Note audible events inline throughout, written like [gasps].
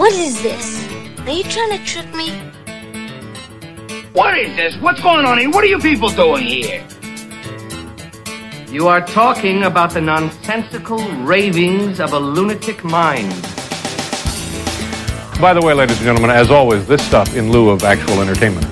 What is this? Are you trying to trick me? What is this? What's going on here? What are you people doing here? You are talking about the nonsensical ravings of a lunatic mind. By the way, ladies and gentlemen, as always, this stuff in lieu of actual entertainment.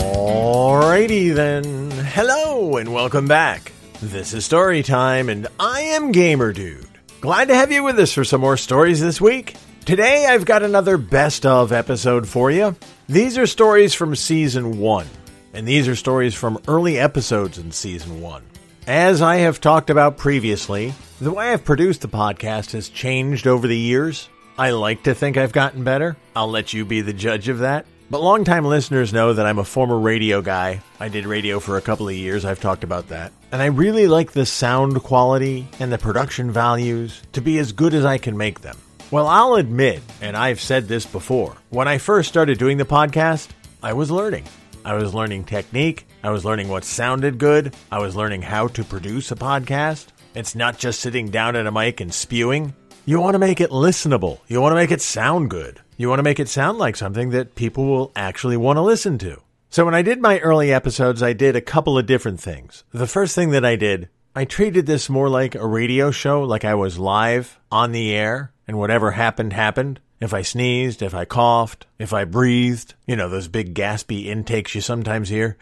Alrighty then. Hello and welcome back. This is Story Time, and I am Gamer Dude. Glad to have you with us for some more stories this week. Today I've got another best of episode for you. These are stories from season 1, and these are stories from early episodes in season 1. As I have talked about previously, the way I've produced the podcast has changed over the years. I like to think I've gotten better. I'll let you be the judge of that. But longtime listeners know that I'm a former radio guy. I did radio for a couple of years, I've talked about that. And I really like the sound quality and the production values to be as good as I can make them. Well, I'll admit, and I've said this before, when I first started doing the podcast, I was learning. I was learning technique, I was learning what sounded good, I was learning how to produce a podcast. It's not just sitting down at a mic and spewing. You want to make it listenable, you want to make it sound good. You want to make it sound like something that people will actually want to listen to. So when I did my early episodes, I did a couple of different things. The first thing that I did, I treated this more like a radio show, like I was live on the air, and whatever happened, happened. If I sneezed, if I coughed, if I breathed, you know, those big gaspy intakes you sometimes hear,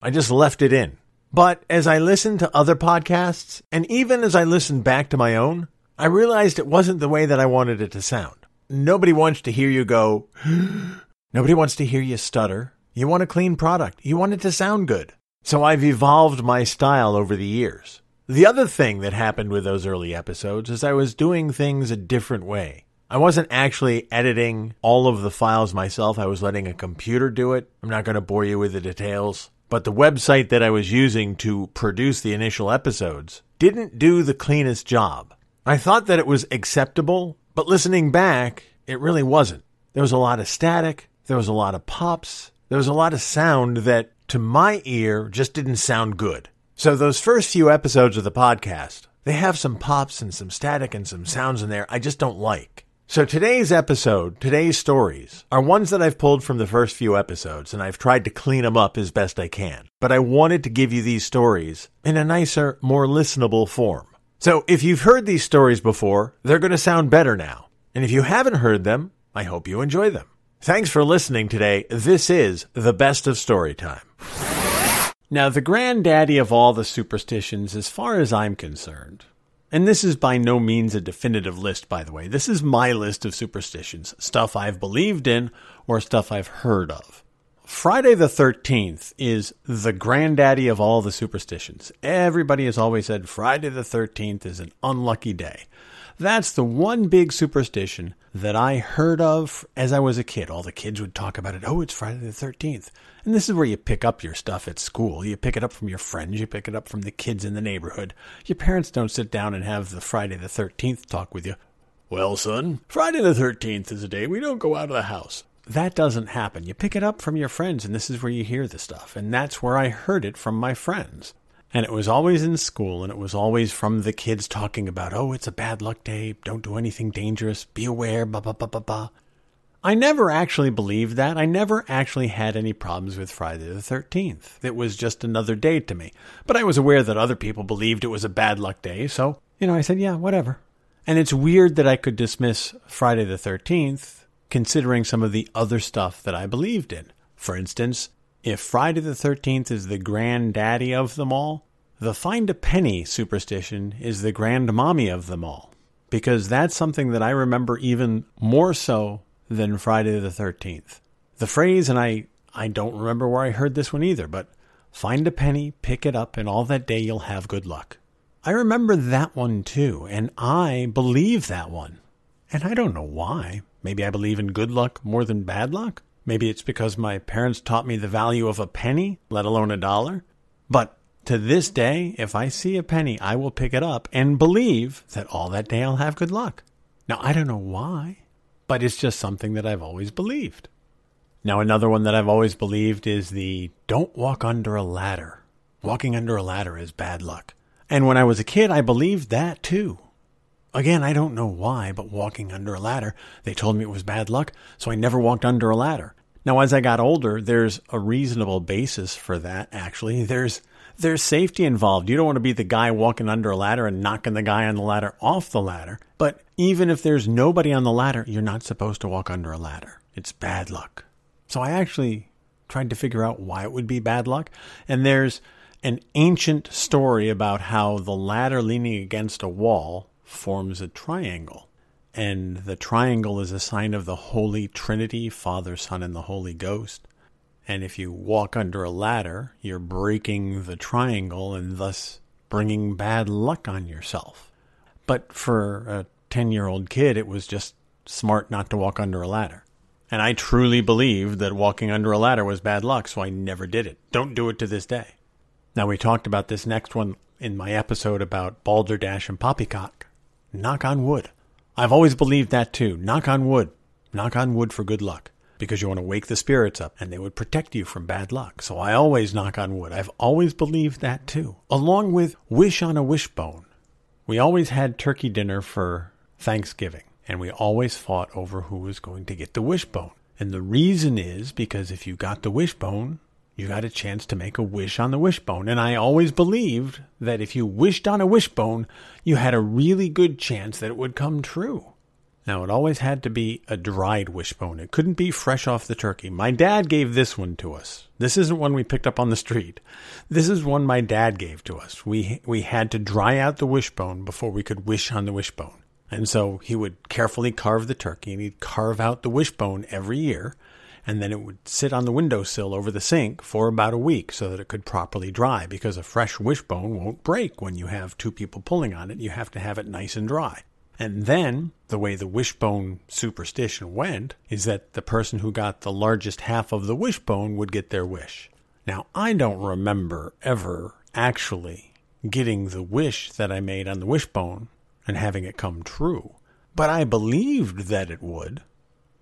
I just left it in. But as I listened to other podcasts, and even as I listened back to my own, I realized it wasn't the way that I wanted it to sound. Nobody wants to hear you go. [gasps] Nobody wants to hear you stutter. You want a clean product. You want it to sound good. So I've evolved my style over the years. The other thing that happened with those early episodes is I was doing things a different way. I wasn't actually editing all of the files myself. I was letting a computer do it. I'm not going to bore you with the details. But the website that I was using to produce the initial episodes didn't do the cleanest job. I thought that it was acceptable, but listening back, it really wasn't. There was a lot of static, there was a lot of pops, there was a lot of sound that, to my ear, just didn't sound good. So, those first few episodes of the podcast, they have some pops and some static and some sounds in there I just don't like. So, today's episode, today's stories, are ones that I've pulled from the first few episodes, and I've tried to clean them up as best I can. But I wanted to give you these stories in a nicer, more listenable form. So, if you've heard these stories before, they're going to sound better now. And if you haven't heard them, I hope you enjoy them. Thanks for listening today. This is the best of story time. Now, the granddaddy of all the superstitions, as far as I'm concerned, and this is by no means a definitive list, by the way, this is my list of superstitions stuff I've believed in or stuff I've heard of. Friday the 13th is the granddaddy of all the superstitions. Everybody has always said Friday the 13th is an unlucky day. That's the one big superstition that I heard of as I was a kid. All the kids would talk about it. Oh, it's Friday the 13th. And this is where you pick up your stuff at school. You pick it up from your friends. You pick it up from the kids in the neighborhood. Your parents don't sit down and have the Friday the 13th talk with you. Well, son, Friday the 13th is a day we don't go out of the house that doesn't happen. You pick it up from your friends, and this is where you hear the stuff. And that's where I heard it from my friends. And it was always in school, and it was always from the kids talking about, oh, it's a bad luck day, don't do anything dangerous, be aware, blah, blah, blah, blah, blah. I never actually believed that. I never actually had any problems with Friday the 13th. It was just another day to me. But I was aware that other people believed it was a bad luck day, so, you know, I said, yeah, whatever. And it's weird that I could dismiss Friday the 13th considering some of the other stuff that I believed in. For instance, if Friday the 13th is the granddaddy of them all, the find a penny superstition is the grandmommy of them all. Because that's something that I remember even more so than Friday the 13th. The phrase, and I, I don't remember where I heard this one either, but find a penny, pick it up, and all that day you'll have good luck. I remember that one too, and I believe that one. And I don't know why. Maybe I believe in good luck more than bad luck. Maybe it's because my parents taught me the value of a penny, let alone a dollar. But to this day, if I see a penny, I will pick it up and believe that all that day I'll have good luck. Now, I don't know why, but it's just something that I've always believed. Now, another one that I've always believed is the don't walk under a ladder. Walking under a ladder is bad luck. And when I was a kid, I believed that too. Again, I don't know why, but walking under a ladder, they told me it was bad luck, so I never walked under a ladder. Now, as I got older, there's a reasonable basis for that, actually. There's there's safety involved. You don't want to be the guy walking under a ladder and knocking the guy on the ladder off the ladder. But even if there's nobody on the ladder, you're not supposed to walk under a ladder. It's bad luck. So I actually tried to figure out why it would be bad luck. And there's an ancient story about how the ladder leaning against a wall forms a triangle. And the triangle is a sign of the Holy Trinity, Father, Son, and the Holy Ghost. And if you walk under a ladder, you're breaking the triangle and thus bringing bad luck on yourself. But for a 10 year old kid, it was just smart not to walk under a ladder. And I truly believed that walking under a ladder was bad luck, so I never did it. Don't do it to this day. Now, we talked about this next one in my episode about Balderdash and Poppycock. Knock on wood. I've always believed that too. Knock on wood. Knock on wood for good luck because you want to wake the spirits up and they would protect you from bad luck. So I always knock on wood. I've always believed that too. Along with wish on a wishbone. We always had turkey dinner for Thanksgiving and we always fought over who was going to get the wishbone. And the reason is because if you got the wishbone, you got a chance to make a wish on the wishbone. And I always believed that if you wished on a wishbone, you had a really good chance that it would come true. Now, it always had to be a dried wishbone. It couldn't be fresh off the turkey. My dad gave this one to us. This isn't one we picked up on the street. This is one my dad gave to us. We, we had to dry out the wishbone before we could wish on the wishbone. And so he would carefully carve the turkey and he'd carve out the wishbone every year and then it would sit on the windowsill over the sink for about a week so that it could properly dry because a fresh wishbone won't break when you have two people pulling on it. You have to have it nice and dry. And then the way the wishbone superstition went is that the person who got the largest half of the wishbone would get their wish. Now, I don't remember ever actually getting the wish that I made on the wishbone and having it come true, but I believed that it would.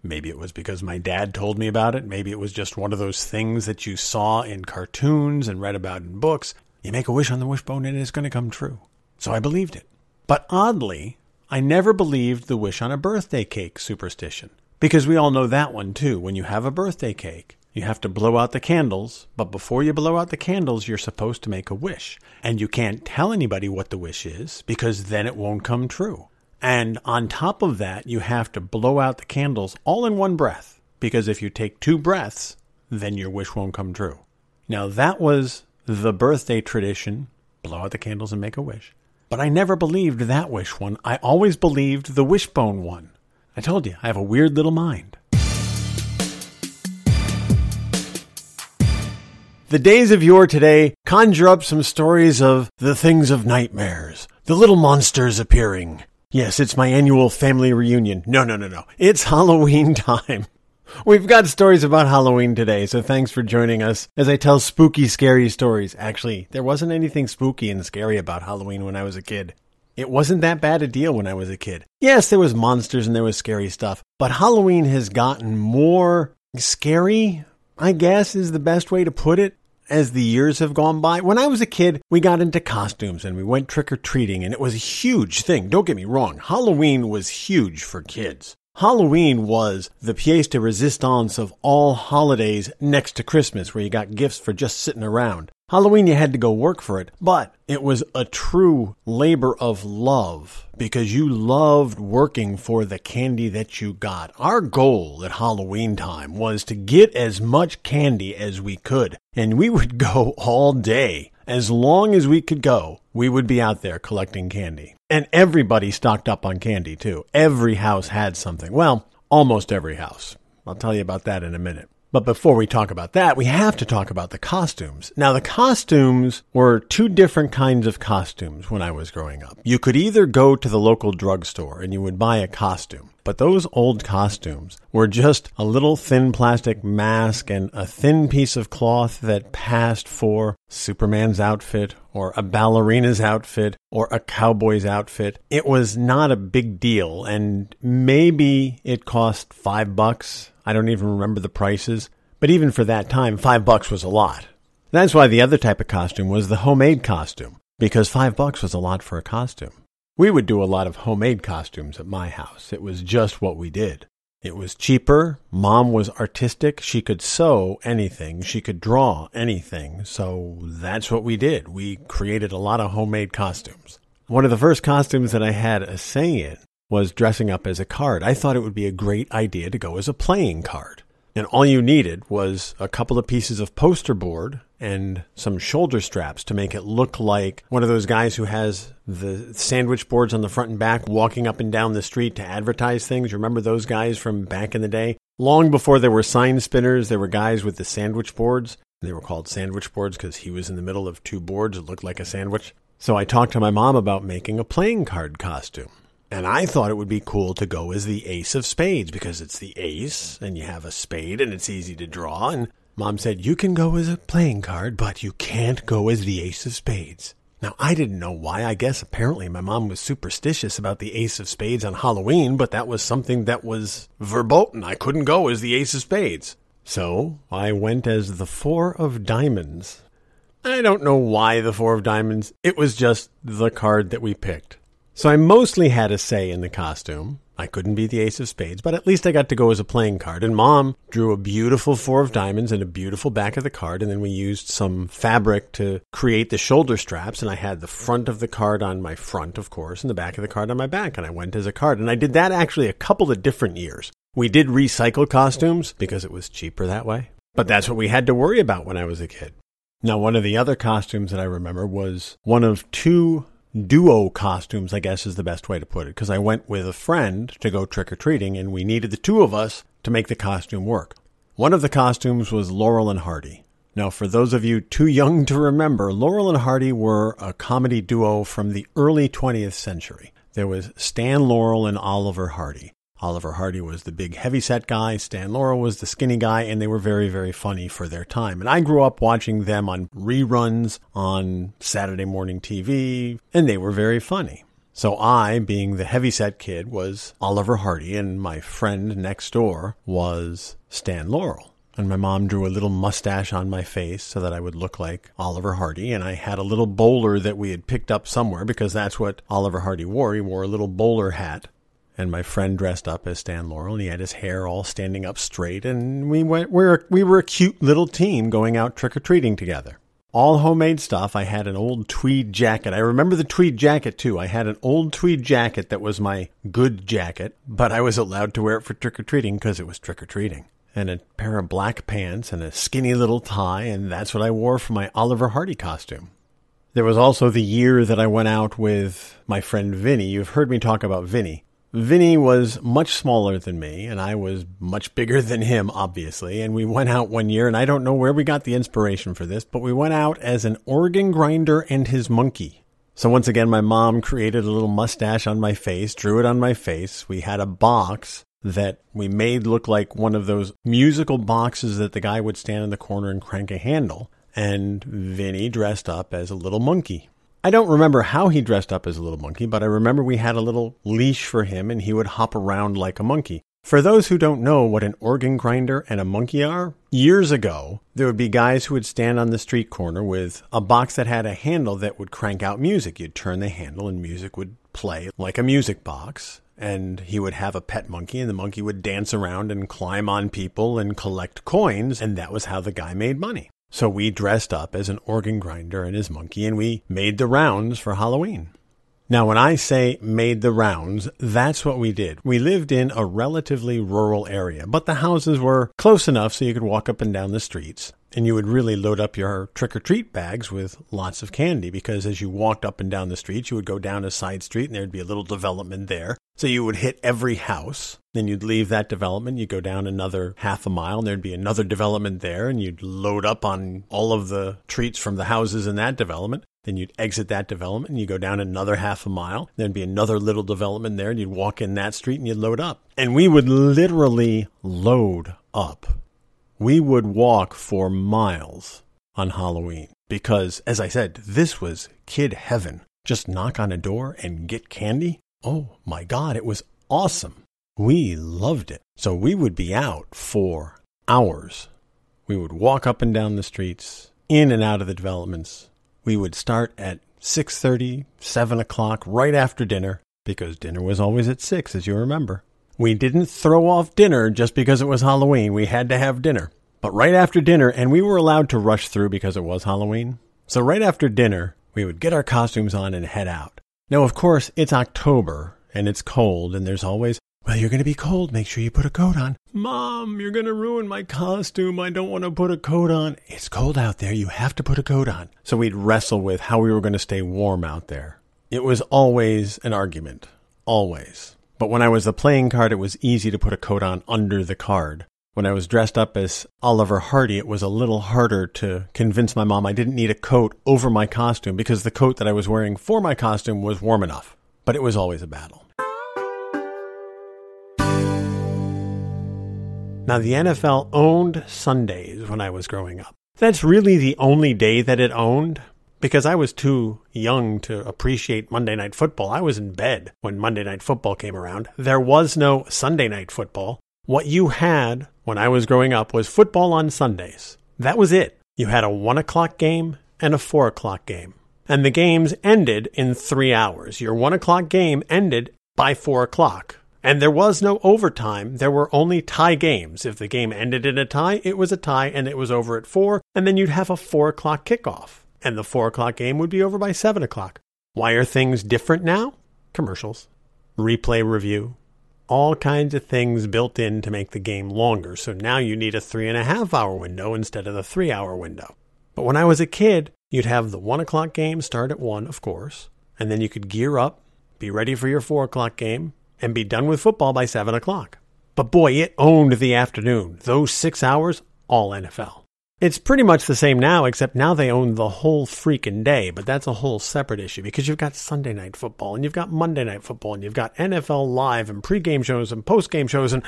Maybe it was because my dad told me about it. Maybe it was just one of those things that you saw in cartoons and read about in books. You make a wish on the wishbone and it's going to come true. So I believed it. But oddly, I never believed the wish on a birthday cake superstition. Because we all know that one too. When you have a birthday cake, you have to blow out the candles, but before you blow out the candles, you're supposed to make a wish. And you can't tell anybody what the wish is because then it won't come true. And on top of that, you have to blow out the candles all in one breath. Because if you take two breaths, then your wish won't come true. Now, that was the birthday tradition blow out the candles and make a wish. But I never believed that wish one. I always believed the wishbone one. I told you, I have a weird little mind. The days of yore today conjure up some stories of the things of nightmares, the little monsters appearing, Yes, it's my annual family reunion. No, no, no, no. It's [laughs] Halloween time. We've got stories about Halloween today, so thanks for joining us as I tell spooky, scary stories. Actually, there wasn't anything spooky and scary about Halloween when I was a kid. It wasn't that bad a deal when I was a kid. Yes, there was monsters and there was scary stuff, but Halloween has gotten more scary, I guess is the best way to put it as the years have gone by. When I was a kid, we got into costumes and we went trick or treating, and it was a huge thing. Don't get me wrong, Halloween was huge for kids. Halloween was the pièce de resistance of all holidays next to Christmas, where you got gifts for just sitting around. Halloween, you had to go work for it, but it was a true labor of love because you loved working for the candy that you got. Our goal at Halloween time was to get as much candy as we could, and we would [laughs] go all day. As long as we could go, we would be out there collecting candy. And everybody stocked up on candy too. Every house had something. Well, almost every house. I'll tell you about that in a minute. But before we talk about that, we have to talk about the costumes. Now, the costumes were two different kinds of costumes when I was growing up. You could either go to the local drugstore and you would buy a costume, but those old costumes were just a little thin plastic mask and a thin piece of cloth that passed for Superman's outfit or a ballerina's outfit or a cowboy's outfit. It was not a big deal and maybe it cost five bucks I don't even remember the prices, but even for that time, five bucks was a lot. That's why the other type of costume was the homemade costume, because five bucks was a lot for a costume. We would do a lot of homemade costumes at my house. It was just what we did. It was cheaper. Mom was artistic. She could sew anything. She could draw anything. So that's what we did. We created a lot of homemade costumes. One of the first costumes that I had a say in was dressing up as a card. I thought it would be a great idea to go as a playing card. And all you needed was a couple of pieces of poster board and some shoulder straps to make it look like one of those guys who has the sandwich boards on the front and back walking up and down the street to advertise things. Remember those guys from back in the day? Long before there were sign spinners, there were guys with the sandwich boards. They were called sandwich boards because he was in the middle of two boards It looked like a sandwich. So I talked to my mom about making a playing card costume. And I thought it would be cool to go as the ace of spades because it's the ace and you have a spade and it's easy to draw. And mom said, You can go as a playing card, but you can't go as the ace of spades. Now, I didn't know why. I guess apparently my mom was superstitious about the ace of spades on Halloween, but that was something that was verboten. I couldn't go as the ace of spades. So I went as the four of diamonds. I don't know why the four of diamonds. It was just the card that we picked. So I mostly had a say in the costume. I couldn't be the ace of spades, but at least I got to go as a playing card. And mom drew a beautiful four of diamonds and a beautiful back of the card. And then we used some fabric to create the shoulder straps. And I had the front of the card on my front, of course, and the back of the card on my back. And I went as a card. And I did that actually a couple of different years. We did recycle costumes because it was cheaper that way. But that's what we had to worry about when I was a kid. Now, one of the other costumes that I remember was one of two duo costumes, I guess is the best way to put it, because I went with a friend to go trick or treating and we needed the two of us to make the costume work. One of the costumes was Laurel and Hardy. Now, for those of you too young to remember, Laurel and Hardy were a comedy duo from the early 20th century. There was Stan Laurel and Oliver Hardy. Oliver Hardy was the big heavyset guy, Stan Laurel was the skinny guy, and they were very, very funny for their time. And I grew up watching them on reruns on Saturday morning TV, and they were very funny. So I, being the heavyset kid, was Oliver Hardy, and my friend next door was Stan Laurel. And my mom drew a little mustache on my face so that I would look like Oliver Hardy. And I had a little bowler that we had picked up somewhere because that's what Oliver Hardy wore. He wore a little bowler hat and my friend dressed up as Stan Laurel, and he had his hair all standing up straight, and we went. We were we were a cute little team going out trick or treating together. All homemade stuff. I had an old tweed jacket. I remember the tweed jacket too. I had an old tweed jacket that was my good jacket, but I was allowed to wear it for trick or treating because it was trick or treating. And a pair of black pants and a skinny little tie, and that's what I wore for my Oliver Hardy costume. There was also the year that I went out with my friend Vinny. You've heard me talk about Vinny. Vinny was much smaller than me, and I was much bigger than him, obviously. And we went out one year, and I don't know where we got the inspiration for this, but we went out as an organ grinder and his monkey. So once again, my mom created a little mustache on my face, drew it on my face. We had a box that we made look like one of those musical boxes that the guy would stand in the corner and crank a handle. And Vinny dressed up as a little monkey. I don't remember how he dressed up as a little monkey, but I remember we had a little leash for him and he would hop around like a monkey. For those who don't know what an organ grinder and a monkey are, years ago, there would be guys who would stand on the street corner with a box that had a handle that would crank out music. You'd turn the handle and music would play like a music box. And he would have a pet monkey, and the monkey would dance around and climb on people and collect coins, and that was how the guy made money. So we dressed up as an organ grinder and his monkey and we made the rounds for Halloween. Now, when I say made the rounds, that's what we did. We lived in a relatively rural area, but the houses were close enough so you could walk up and down the streets. And you would really load up your trick or treat bags with lots of candy because as you walked up and down the street, you would go down a side street and there'd be a little development there. So you would hit every house, then you'd leave that development, you'd go down another half a mile, and there'd be another development there, and you'd load up on all of the treats from the houses in that development. Then you'd exit that development and you go down another half a mile. There'd be another little development there, and you'd walk in that street and you'd load up. And we would literally load up. We would walk for miles on Halloween because, as I said, this was kid heaven. Just knock on a door and get candy. Oh my God, it was awesome. We loved it. So we would be out for hours. We would walk up and down the streets, in and out of the developments, We would start at 6.30, 7 o'clock, right after dinner, because dinner was always at 6, as you remember. We didn't throw off dinner just because it was Halloween. We had to have dinner. But right after dinner, and we were allowed to rush through because it was Halloween. So right after dinner, we would get our costumes on and head out. Now, of course, it's October and it's cold, and there's always, well, you're going to be cold. Make sure you put a coat on. Mom, you're going to ruin my costume. I don't want to put a coat on. It's cold out there. You have to put a coat on. So we'd wrestle with how we were going to stay warm out there. It was always an argument. Always. But when I was the playing card, it was easy to put a coat on under the card. When I was dressed up as Oliver Hardy, it was a little harder to convince my mom I didn't need a coat over my costume because the coat that I was wearing for my costume was warm enough. But it was always a battle. Now, the NFL owned Sundays when I was growing up. That's really the only day that it owned because I was too young to appreciate Monday Night Football. I was in bed when Monday Night Football came around. There was no Sunday Night Football. What you had when I was growing up was football on Sundays. That was it. You had a one o'clock game and a four o'clock game. And the games ended in three hours. Your one o'clock game ended by four o'clock. And there was no overtime. There were only tie games. If the game ended in a tie, it was a tie and it was over at four. And then you'd have a four o'clock kickoff. And the four o'clock game would be over by seven o'clock. Why are things different now? Commercials, replay review, all kinds of things built in to make the game longer. So now you need a three and a half hour window instead of the three hour window. But when I was a kid, you'd have the one o'clock game start at one, of course, and then you could gear up, be ready for your four o'clock game, and be done with football by seven o'clock. But boy, it owned the afternoon. Those six hours, all NFL. It's pretty much the same now, except now they own the whole freaking day, but that's a whole separate issue because you've got Sunday night football and you've got Monday night football and you've got NFL live and pregame shows and postgame shows. And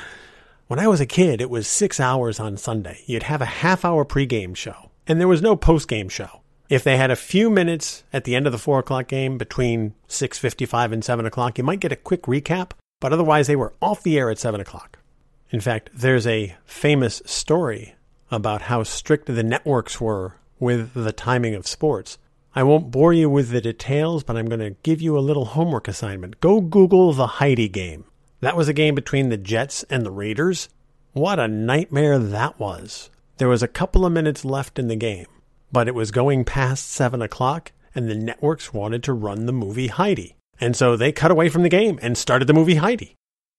when I was a kid, it was six hours on Sunday. You'd have a half hour pregame show and there was no postgame show. If they had a few minutes at the end of the four o'clock game between 6.55 and 7 o'clock, you might get a quick recap, but otherwise they were off the air at 7 o'clock. In fact, there's a famous story about how strict the networks were with the timing of sports. I won't bore you with the details, but I'm going to give you a little homework assignment. Go Google the Heidi game. That was a game between the Jets and the Raiders. What a nightmare that was. There was a couple of minutes left in the game, but it was going past 7 o'clock, and the networks wanted to run the movie Heidi. And so they cut away from the game and started the movie Heidi.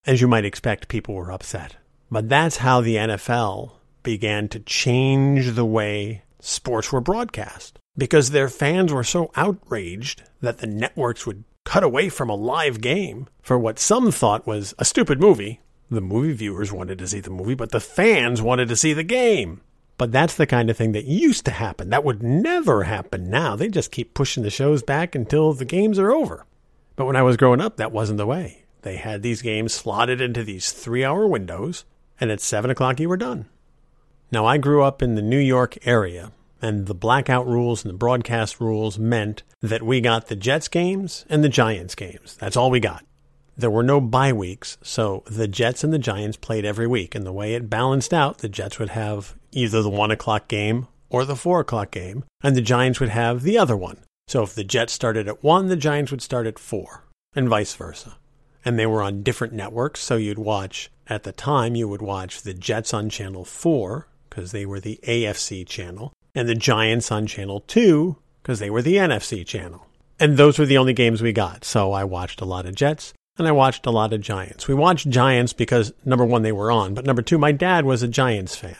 As you might expect, people were upset. But that's how the NFL began to change the way sports were broadcast because their fans were so outraged that the networks would cut away from a live game for what some thought was a stupid movie. The movie viewers wanted to see the movie, but the fans wanted to see the game. But that's the kind of thing that used to happen. That would never happen now. They just keep pushing the shows back until the games are over. But when I was growing up, that wasn't the way. They had these games slotted into these three hour windows, and at seven o'clock you were done. Now, I grew up in the New York area, and the blackout rules and the broadcast rules meant that we got the Jets games and the Giants games. That's all we got. There were no bye weeks, so the Jets and the Giants played every week. And the way it balanced out, the Jets would have either the one o'clock game or the four o'clock game, and the Giants would have the other one. So if the Jets started at one, the Giants would start at four, and vice versa. And they were on different networks, so you'd watch, at the time, you would watch the Jets on Channel 4 because they were the AFC channel, and the Giants on channel 2 because they were the NFC channel. And those were the only games we got. So I watched a lot of Jets and I watched a lot of Giants. We watched Giants because number one, they were on, but number two, my dad was a Giants fan.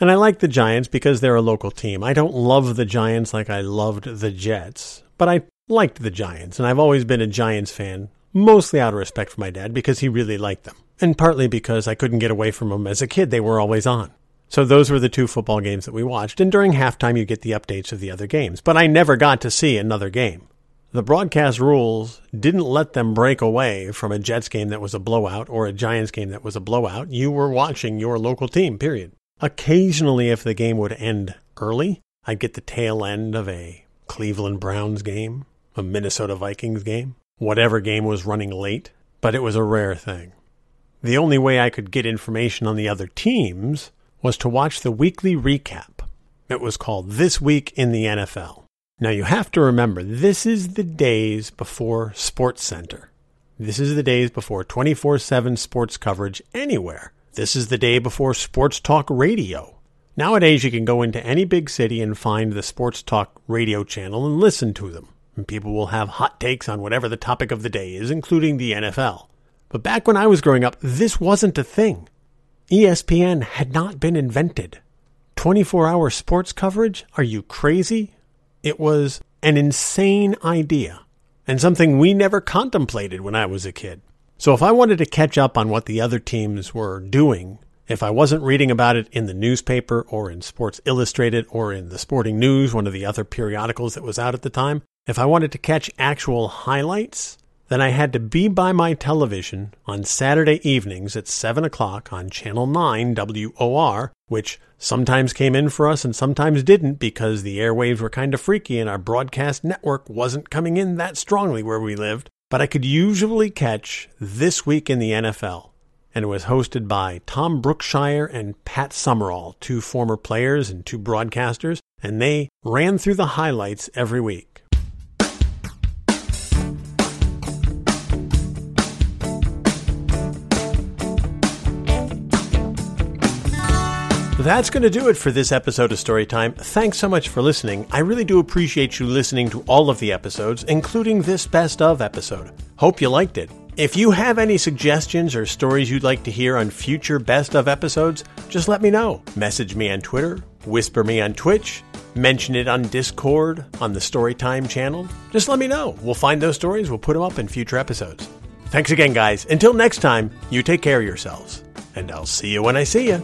And I like the Giants because they're a local team. I don't love the Giants like I loved the Jets, but I liked the Giants, and I've always been a Giants fan, mostly out of respect for my dad because he really liked them, and partly because I couldn't get away from them as a kid. They were always on. So those were the two football games that we watched. And during halftime, you get the updates of the other games. But I never got to see another game. The broadcast rules didn't let them break away from a Jets game that was a blowout or a Giants game that was a blowout. You were watching your local team, period. Occasionally, if the game would end early, I'd get the tail end of a Cleveland Browns game, a Minnesota Vikings game, whatever game was running late, but it was a rare thing. The only way I could get information on the other teams was to watch the weekly recap. It was called This Week in the NFL. Now you have to remember, this is the days before Sports Center. This is the days before 24 7 sports coverage anywhere. This is the day before sports talk radio. Nowadays, you can go into any big city and find the sports talk radio channel and listen to them. And people will have hot takes on whatever the topic of the day is, including the NFL. But back when I was growing up, this wasn't a thing. ESPN had not been invented. 24 hour sports coverage? Are you crazy? It was an insane idea and something we never contemplated when I was a kid. So if I wanted to catch up on what the other teams were doing, if I wasn't reading about it in the newspaper or in Sports Illustrated or in the Sporting News, one of the other periodicals that was out at the time, if I wanted to catch actual highlights, then I had to be by my television on Saturday evenings at 7 o'clock on Channel 9 WOR, which sometimes came in for us and sometimes didn't because the airwaves were kind of freaky and our broadcast network wasn't coming in that strongly where we lived but I could usually catch This Week in the NFL. And it was hosted by Tom Brookshier and Pat Summerall, two former players and two broadcasters, and they ran through the highlights every week. That's going to do it for this episode of Storytime. Thanks so much for listening. I really do appreciate you listening to all of the episodes, including this best of episode. Hope you liked it. If you have any suggestions or stories you'd like to hear on future best of episodes, just let me know. Message me on Twitter, whisper me on Twitch, mention it on Discord, on the Storytime channel. Just let me know. We'll find those stories, we'll put them up in future episodes. Thanks again, guys. Until next time, you take care of yourselves, and I'll see you when I see you.